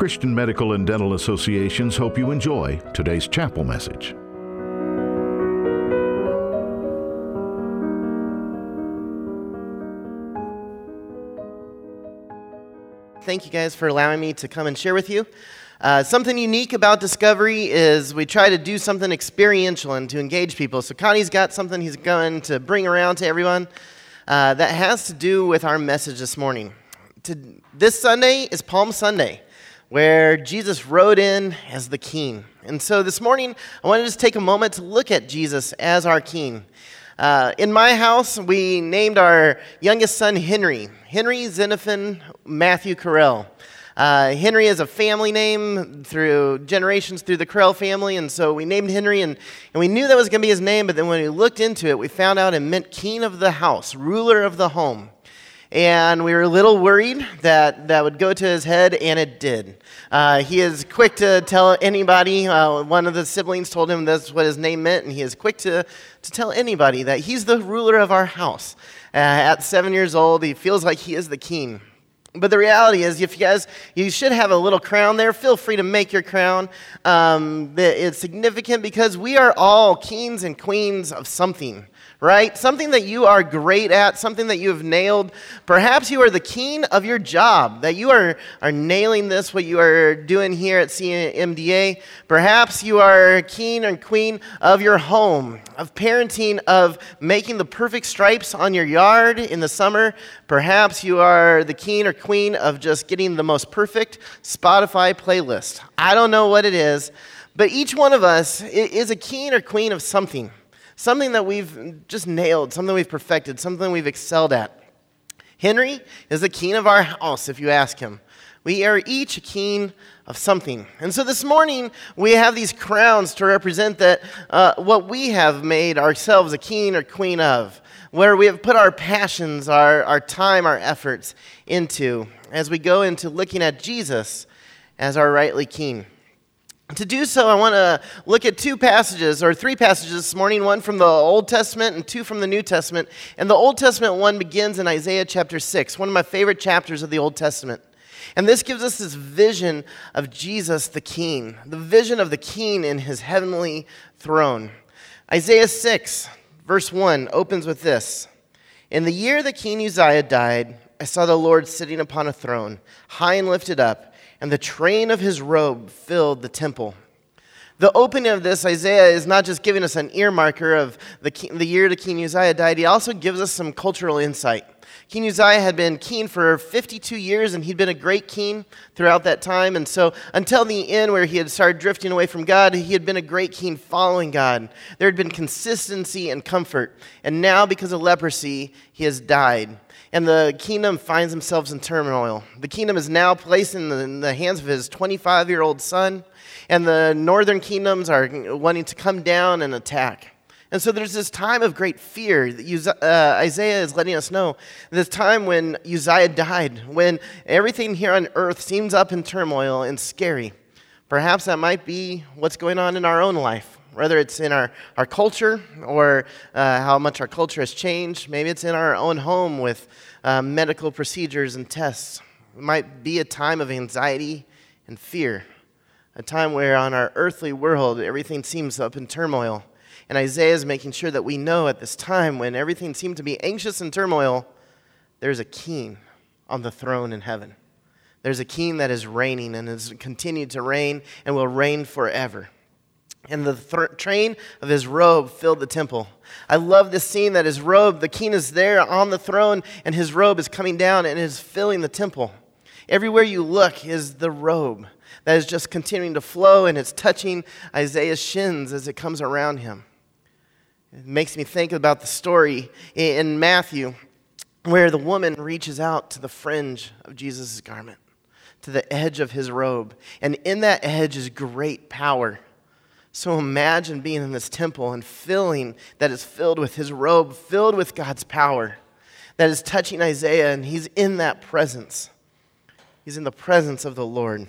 Christian Medical and Dental Associations hope you enjoy today's chapel message. Thank you guys for allowing me to come and share with you. Uh, something unique about Discovery is we try to do something experiential and to engage people. So Connie's got something he's going to bring around to everyone uh, that has to do with our message this morning. To, this Sunday is Palm Sunday, where Jesus rode in as the King. And so this morning, I want to just take a moment to look at Jesus as our King. Uh, in my house, we named our youngest son Henry. Henry Xenophon Matthew Korell. Uh, Henry is a family name through generations through the Korell family, and so we named Henry, and, and we knew that was going to be his name, but then when we looked into it, we found out it meant king of the house, ruler of the home. And we were a little worried that that would go to his head, and it did. Uh, he is quick to tell anybody. Uh, one of the siblings told him that's what his name meant, and he is quick to, to tell anybody that he's the ruler of our house. Uh, at seven years old, he feels like he is the king. But the reality is, if you guys, you should have a little crown there. Feel free to make your crown. Um, it's significant because we are all kings and queens of something right? Something that you are great at, something that you have nailed. Perhaps you are the king of your job, that you are, are nailing this, what you are doing here at CMDA. Perhaps you are king and queen of your home, of parenting, of making the perfect stripes on your yard in the summer. Perhaps you are the king or queen of just getting the most perfect Spotify playlist. I don't know what it is, but each one of us is a king or queen of something something that we've just nailed, something we've perfected, something we've excelled at. Henry is the king of our house, if you ask him. We are each a king of something. And so this morning, we have these crowns to represent that uh, what we have made ourselves a king or queen of, where we have put our passions, our, our time, our efforts into as we go into looking at Jesus as our rightly king. To do so, I want to look at two passages, or three passages this morning one from the Old Testament and two from the New Testament. And the Old Testament one begins in Isaiah chapter 6, one of my favorite chapters of the Old Testament. And this gives us this vision of Jesus the King, the vision of the King in his heavenly throne. Isaiah 6, verse 1, opens with this In the year that King Uzziah died, I saw the Lord sitting upon a throne, high and lifted up and the train of his robe filled the temple. The opening of this, Isaiah is not just giving us an earmarker of the, the year that King Uzziah died, he also gives us some cultural insight. King Uzziah had been king for 52 years, and he'd been a great king throughout that time. And so, until the end, where he had started drifting away from God, he had been a great king following God. There had been consistency and comfort. And now, because of leprosy, he has died and the kingdom finds themselves in turmoil. The kingdom is now placed in the, in the hands of his 25 year old son, and the northern kingdoms are wanting to come down and attack. And so there's this time of great fear. Uh, Isaiah is letting us know this time when Uzziah died, when everything here on earth seems up in turmoil and scary. Perhaps that might be what's going on in our own life whether it's in our, our culture or uh, how much our culture has changed. Maybe it's in our own home with uh, medical procedures and tests. It might be a time of anxiety and fear, a time where on our earthly world everything seems up in turmoil. And Isaiah is making sure that we know at this time when everything seemed to be anxious and turmoil, there's a king on the throne in heaven. There's a king that is reigning and has continued to reign and will reign forever and the th- train of his robe filled the temple. I love this scene that his robe, the king is there on the throne, and his robe is coming down and is filling the temple. Everywhere you look is the robe that is just continuing to flow and it's touching Isaiah's shins as it comes around him. It makes me think about the story in Matthew where the woman reaches out to the fringe of Jesus' garment, to the edge of his robe. And in that edge is great power. So imagine being in this temple and feeling that is filled with his robe, filled with God's power, that is touching Isaiah, and he's in that presence. He's in the presence of the Lord,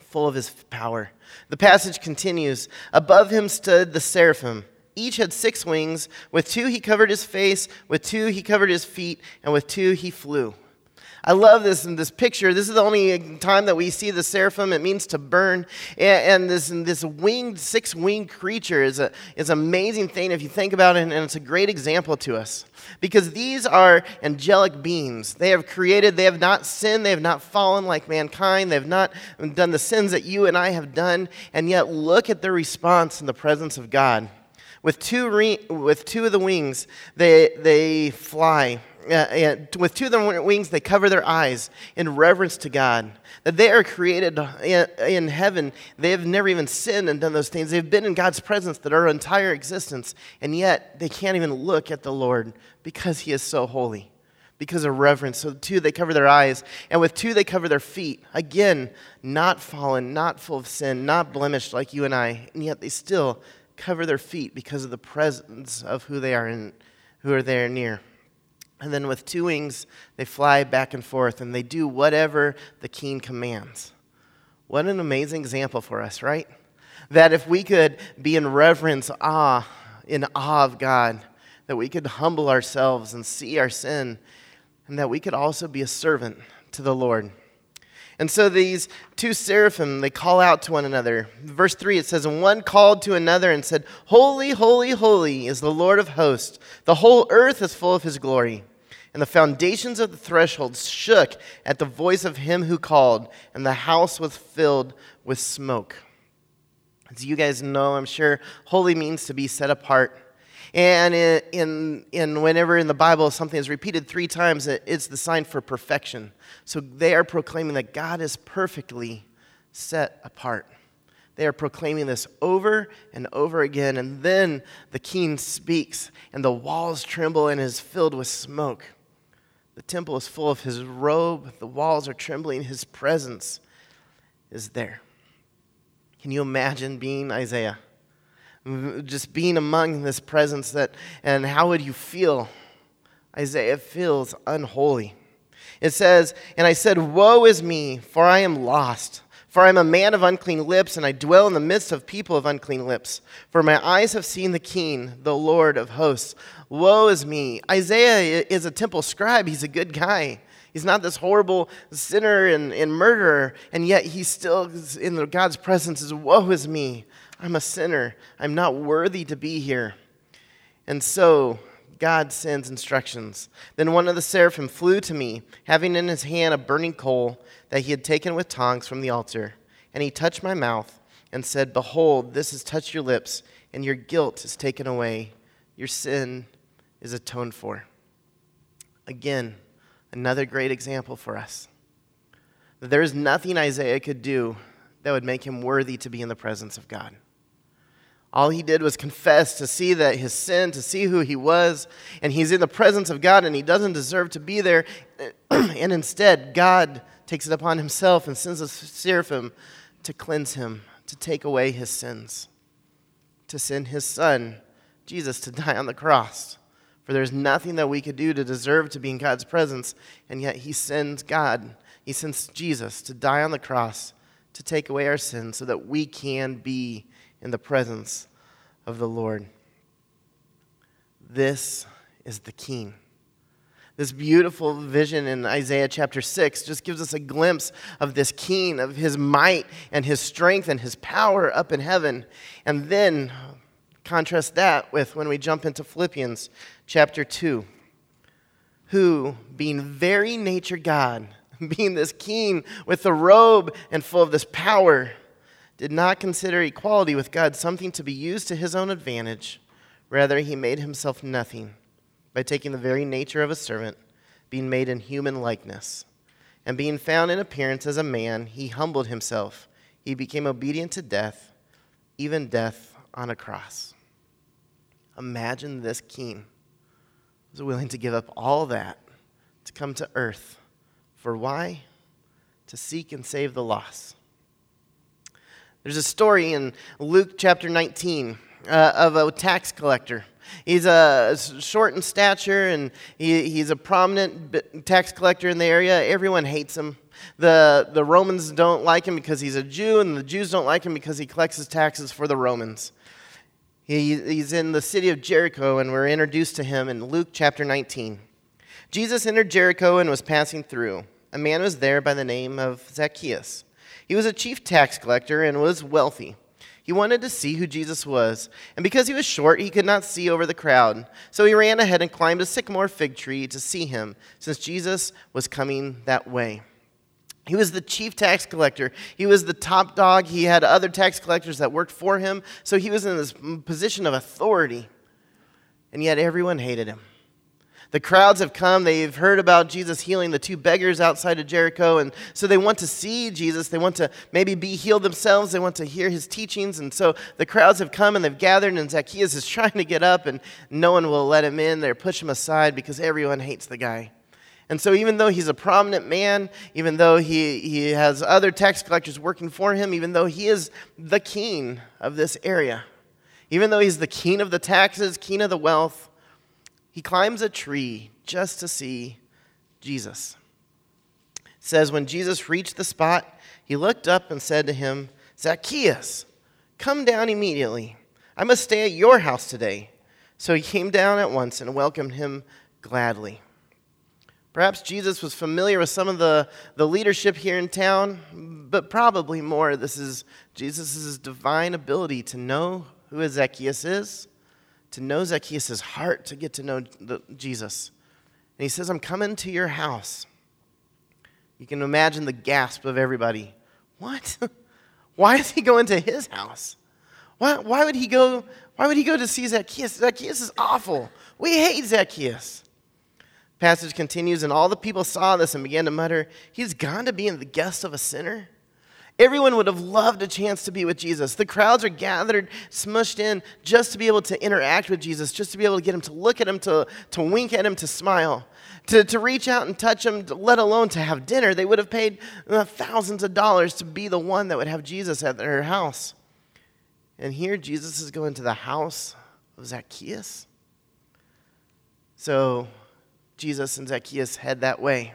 full of his power. The passage continues Above him stood the seraphim. Each had six wings. With two he covered his face, with two he covered his feet, and with two he flew. I love this in this picture. This is the only time that we see the seraphim. It means to burn. And, this, this winged, six winged creature is, a, is an amazing thing if you think about it, and it's a great example to us. Because these are angelic beings. They have created, they have not sinned, they have not fallen like mankind, they have not done the sins that you and I have done, and yet look at their response in the presence of God. With two, re- with two of the wings, they, they fly uh, with two of their wings, they cover their eyes in reverence to God. That they are created in, in, heaven. They have never even sinned and done those things. They've been in God's presence that our entire existence, and yet they can't even look at the Lord because He is so holy, because of reverence. So, two, they cover their eyes, and with two, they cover their feet. Again, not fallen, not full of sin, not blemished like you and I, and yet they still cover their feet because of the presence of who they are and who are there near. And then with two wings, they fly back and forth and they do whatever the king commands. What an amazing example for us, right? That if we could be in reverence, awe, in awe of God, that we could humble ourselves and see our sin, and that we could also be a servant to the Lord. And so these two seraphim, they call out to one another. Verse 3, it says, And one called to another and said, Holy, holy, holy is the Lord of hosts. The whole earth is full of his glory. And the foundations of the thresholds shook at the voice of him who called, and the house was filled with smoke. As you guys know, I'm sure, holy means to be set apart. And in, in, whenever in the Bible something is repeated three times, it's the sign for perfection. So they are proclaiming that God is perfectly set apart. They are proclaiming this over and over again. And then the king speaks, and the walls tremble and is filled with smoke. The temple is full of his robe, the walls are trembling, his presence is there. Can you imagine being Isaiah? Just being among this presence that and how would you feel? Isaiah feels unholy. It says, And I said, Woe is me, for I am lost. For I am a man of unclean lips, and I dwell in the midst of people of unclean lips. For my eyes have seen the King, the Lord of hosts. Woe is me. Isaiah is a temple scribe. He's a good guy. He's not this horrible sinner and, and murderer, and yet he's still in God's presence is woe is me. I'm a sinner. I'm not worthy to be here. And so God sends instructions. Then one of the seraphim flew to me, having in his hand a burning coal that he had taken with tongs from the altar. And he touched my mouth and said, Behold, this has touched your lips, and your guilt is taken away. Your sin is atoned for. Again, another great example for us. There is nothing Isaiah could do that would make him worthy to be in the presence of God. All he did was confess to see that his sin, to see who he was, and he's in the presence of God and he doesn't deserve to be there. and instead, God takes it upon himself and sends a seraphim to cleanse him, to take away his sins, to send his son, Jesus, to die on the cross for there's nothing that we could do to deserve to be in God's presence, and yet He sends God, He sends Jesus to die on the cross to take away our sins so that we can be in the presence of the Lord. This is the King. This beautiful vision in Isaiah chapter 6 just gives us a glimpse of this king, of his might and his strength and his power up in heaven. And then contrast that with when we jump into Philippians chapter 2, who, being very nature God, being this king with the robe and full of this power, did not consider equality with God something to be used to his own advantage. Rather, he made himself nothing by taking the very nature of a servant, being made in human likeness. And being found in appearance as a man, he humbled himself. He became obedient to death, even death on a cross. Imagine this king was willing to give up all that to come to earth. For why? To seek and save the lost. There's a story in Luke chapter 19 uh, of a tax collector. He's a short in stature and he, he's a prominent tax collector in the area. Everyone hates him. The, the Romans don't like him because he's a Jew, and the Jews don't like him because he collects his taxes for the Romans. He, he's in the city of Jericho, and we're introduced to him in Luke chapter 19. Jesus entered Jericho and was passing through. a man was there by the name of Zacchaeus. He was a chief tax collector and was wealthy. He wanted to see who Jesus was, and because he was short, he could not see over the crowd. So he ran ahead and climbed a sycamore fig tree to see him, since Jesus was coming that way. He was the chief tax collector. He was the top dog. He had other tax collectors that worked for him, so he was in this position of authority. And yet everyone hated him. The crowds have come. They've heard about Jesus healing the two beggars outside of Jericho. And so they want to see Jesus. They want to maybe be healed themselves. They want to hear his teachings. And so the crowds have come and they've gathered. And Zacchaeus is trying to get up, and no one will let him in. They're pushing him aside because everyone hates the guy. And so, even though he's a prominent man, even though he, he has other tax collectors working for him, even though he is the king of this area, even though he's the king of the taxes, king of the wealth, he climbs a tree just to see Jesus. It says, When Jesus reached the spot, he looked up and said to him, Zacchaeus, come down immediately. I must stay at your house today. So he came down at once and welcomed him gladly. Perhaps Jesus was familiar with some of the, the leadership here in town, but probably more, this is Jesus' divine ability to know who Zacchaeus is to know Zacchaeus' heart, to get to know the, Jesus. And he says, I'm coming to your house. You can imagine the gasp of everybody. What? why is he going to his house? Why, why, would he go, why would he go to see Zacchaeus? Zacchaeus is awful. We hate Zacchaeus. Passage continues, and all the people saw this and began to mutter, He's gone to be the guest of a sinner. Everyone would have loved a chance to be with Jesus. The crowds are gathered, smushed in, just to be able to interact with Jesus, just to be able to get him to look at him, to, to wink at him, to smile, to, to reach out and touch him, let alone to have dinner. They would have paid uh, thousands of dollars to be the one that would have Jesus at their house. And here, Jesus is going to the house of Zacchaeus. So, Jesus and Zacchaeus head that way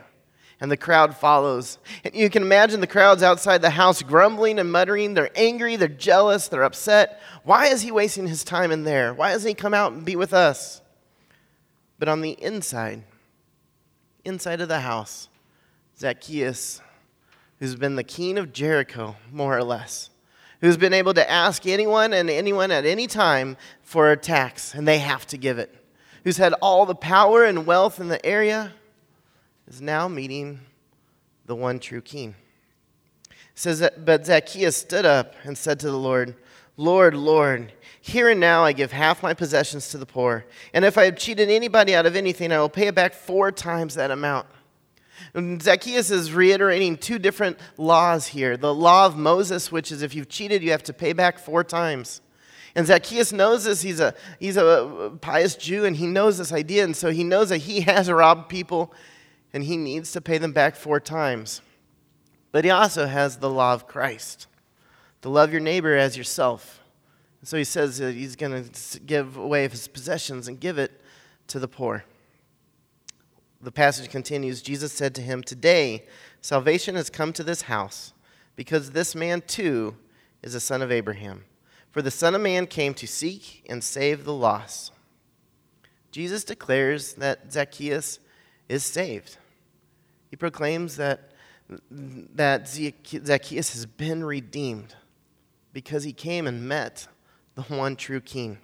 and the crowd follows. And you can imagine the crowds outside the house grumbling and muttering. They're angry, they're jealous, they're upset. Why is he wasting his time in there? Why doesn't he come out and be with us? But on the inside, inside of the house, Zacchaeus, who's been the king of Jericho, more or less, who's been able to ask anyone and anyone at any time for a tax, and they have to give it, who's had all the power and wealth in the area is now meeting the one true king. It says that, but Zacchaeus stood up and said to the Lord, Lord, Lord, here and now I give half my possessions to the poor. And if I have cheated anybody out of anything, I will pay it back four times that amount. And Zacchaeus is reiterating two different laws here the law of Moses, which is if you've cheated, you have to pay back four times. And Zacchaeus knows this. He's a, he's a pious Jew, and he knows this idea. And so he knows that he has robbed people and he needs to pay them back four times. But he also has the law of Christ to love your neighbor as yourself. So he says that he's going to give away his possessions and give it to the poor. The passage continues Jesus said to him, Today salvation has come to this house, because this man too is a son of Abraham. For the Son of Man came to seek and save the lost. Jesus declares that Zacchaeus is saved. He proclaims that, that Zacchaeus has been redeemed because he came and met the one true king.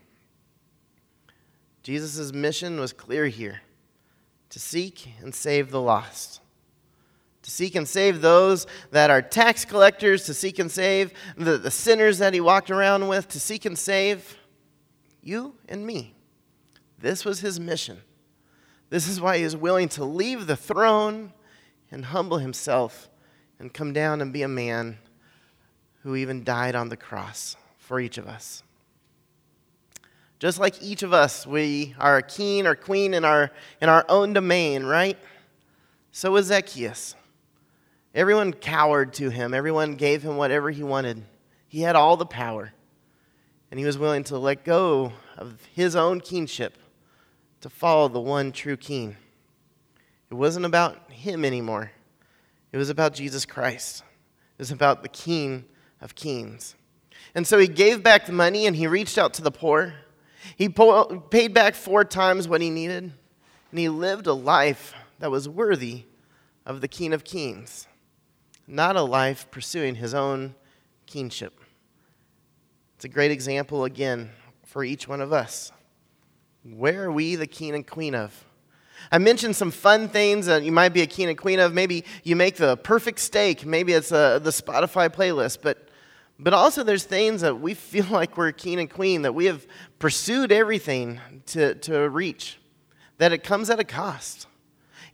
Jesus' mission was clear here to seek and save the lost. To seek and save those that are tax collectors, to seek and save the, the sinners that he walked around with, to seek and save you and me. This was his mission. This is why he is willing to leave the throne and humble himself and come down and be a man who even died on the cross for each of us. Just like each of us, we are a king or queen in our, in our own domain, right? So was Zacchaeus. Everyone cowered to him, everyone gave him whatever he wanted. He had all the power, and he was willing to let go of his own kingship to follow the one true king. It wasn't about him anymore, it was about Jesus Christ. It was about the King of Kings. And so he gave back the money and he reached out to the poor. He paid back four times what he needed, and he lived a life that was worthy of the King of Kings, not a life pursuing his own kingship. It's a great example, again, for each one of us. Where are we the king and queen of? I mentioned some fun things that you might be a king and queen of. Maybe you make the perfect steak. Maybe it's uh, the Spotify playlist. But, but also, there's things that we feel like we're king and queen, that we have pursued everything to, to reach, that it comes at a cost.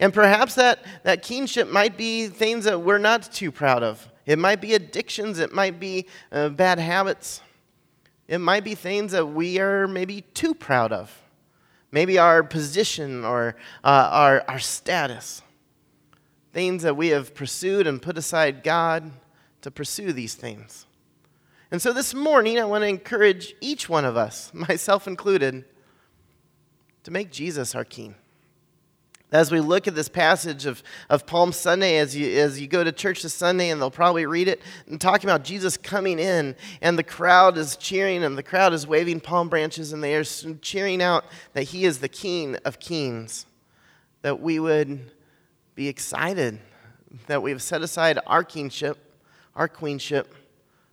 And perhaps that, that kingship might be things that we're not too proud of. It might be addictions, it might be uh, bad habits, it might be things that we are maybe too proud of. Maybe our position or uh, our, our status. Things that we have pursued and put aside God to pursue these things. And so this morning, I want to encourage each one of us, myself included, to make Jesus our King. As we look at this passage of, of Palm Sunday, as you, as you go to church this Sunday, and they'll probably read it, and talking about Jesus coming in, and the crowd is cheering, and the crowd is waving palm branches, and they are cheering out that he is the King of Kings, that we would be excited that we have set aside our kingship, our queenship,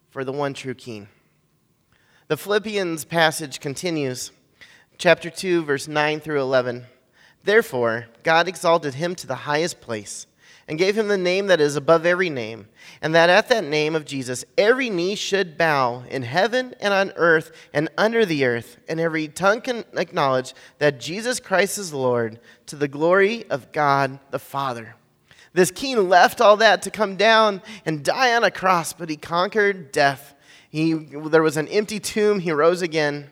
for the one true King. The Philippians passage continues, chapter 2, verse 9 through 11. Therefore, God exalted him to the highest place and gave him the name that is above every name, and that at that name of Jesus every knee should bow in heaven and on earth and under the earth, and every tongue can acknowledge that Jesus Christ is Lord to the glory of God the Father. This king left all that to come down and die on a cross, but he conquered death. He, there was an empty tomb, he rose again,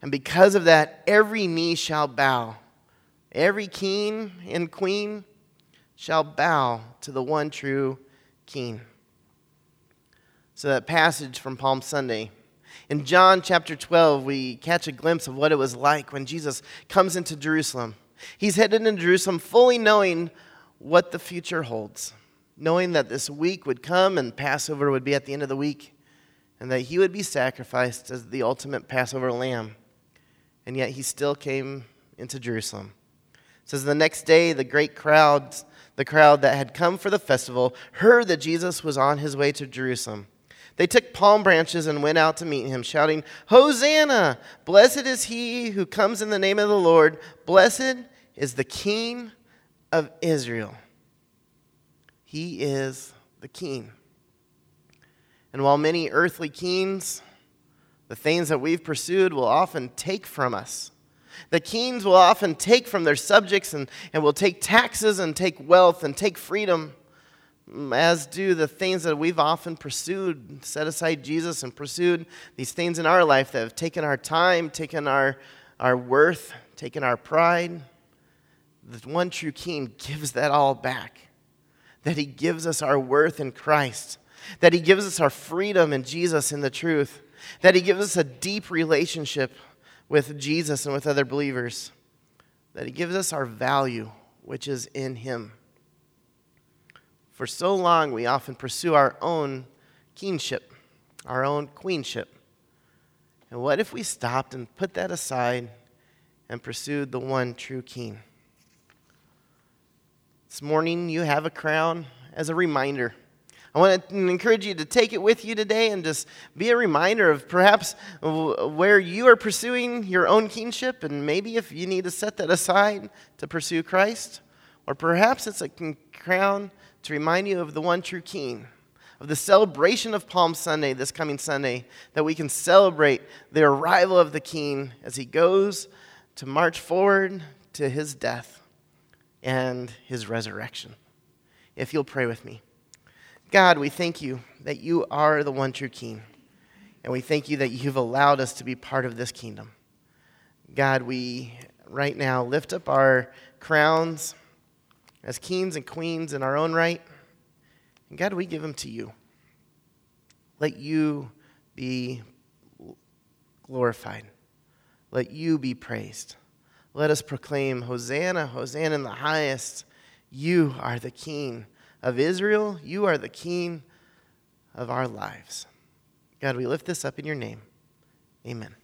and because of that, every knee shall bow Every king and queen shall bow to the one true king. So, that passage from Palm Sunday. In John chapter 12, we catch a glimpse of what it was like when Jesus comes into Jerusalem. He's headed into Jerusalem fully knowing what the future holds, knowing that this week would come and Passover would be at the end of the week, and that he would be sacrificed as the ultimate Passover lamb. And yet he still came into Jerusalem. Says the next day the great crowds, the crowd that had come for the festival, heard that Jesus was on his way to Jerusalem. They took palm branches and went out to meet him, shouting, Hosanna! Blessed is he who comes in the name of the Lord. Blessed is the King of Israel. He is the King. And while many earthly kings, the things that we've pursued, will often take from us, the kings will often take from their subjects and, and will take taxes and take wealth and take freedom, as do the things that we've often pursued, set aside Jesus and pursued these things in our life that have taken our time, taken our, our worth, taken our pride. The one true king gives that all back. That he gives us our worth in Christ, that he gives us our freedom in Jesus in the truth, that he gives us a deep relationship with Jesus and with other believers, that He gives us our value, which is in Him. For so long, we often pursue our own kingship, our own queenship. And what if we stopped and put that aside and pursued the one true king? This morning, you have a crown as a reminder I want to encourage you to take it with you today and just be a reminder of perhaps where you are pursuing your own kingship, and maybe if you need to set that aside to pursue Christ, or perhaps it's a crown to remind you of the one true King, of the celebration of Palm Sunday this coming Sunday, that we can celebrate the arrival of the King as he goes to march forward to his death and his resurrection. If you'll pray with me. God, we thank you that you are the one true King. And we thank you that you've allowed us to be part of this kingdom. God, we right now lift up our crowns as kings and queens in our own right. And God, we give them to you. Let you be glorified. Let you be praised. Let us proclaim Hosanna, Hosanna in the highest. You are the King of Israel. You are the King of our lives. God, we lift this up in your name. Amen.